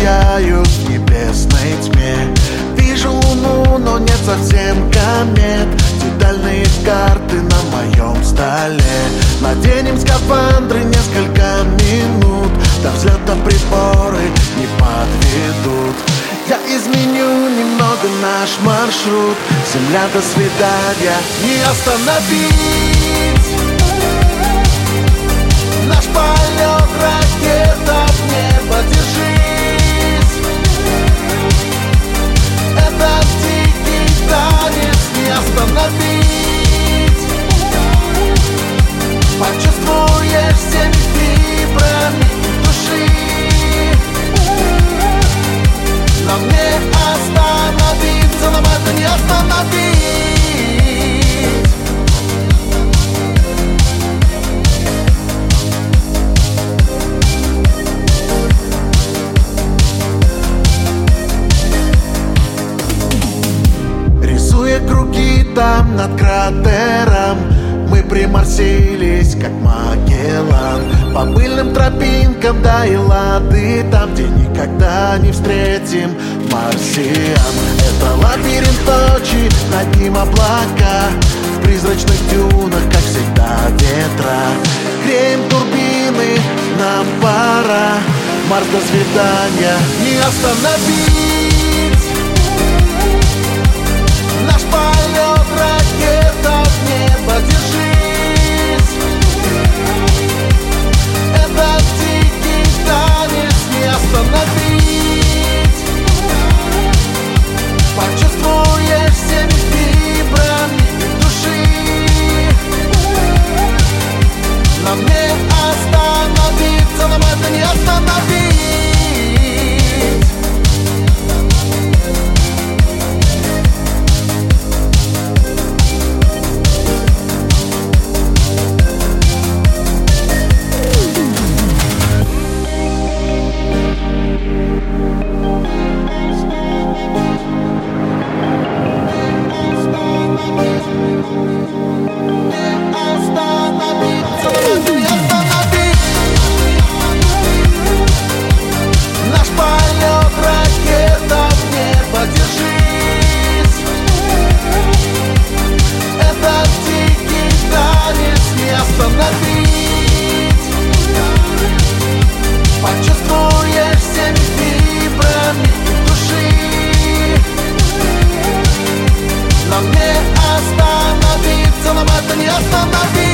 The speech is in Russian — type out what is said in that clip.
сияют в небесной тьме. Вижу луну, но нет совсем комет. Детальные карты на моем столе. Наденем скафандры несколько минут До взлета приборы не подведут. Я изменю немного наш маршрут. Земля, до свидания, не остановить. Наш полет не остановить там над кратером. Мы приморсились, как Магеллан. По пыльным тропинкам до Эллады Там, где никогда не встретим марсиан. Это лабиринт ночи, над ним облака. В призрачных дюнах, как всегда, ветра. Греем турбины, нам пора. Марс, до свидания, не остановить Почувствуешь всеми фибрами души Нам не остановиться, нам это не остановить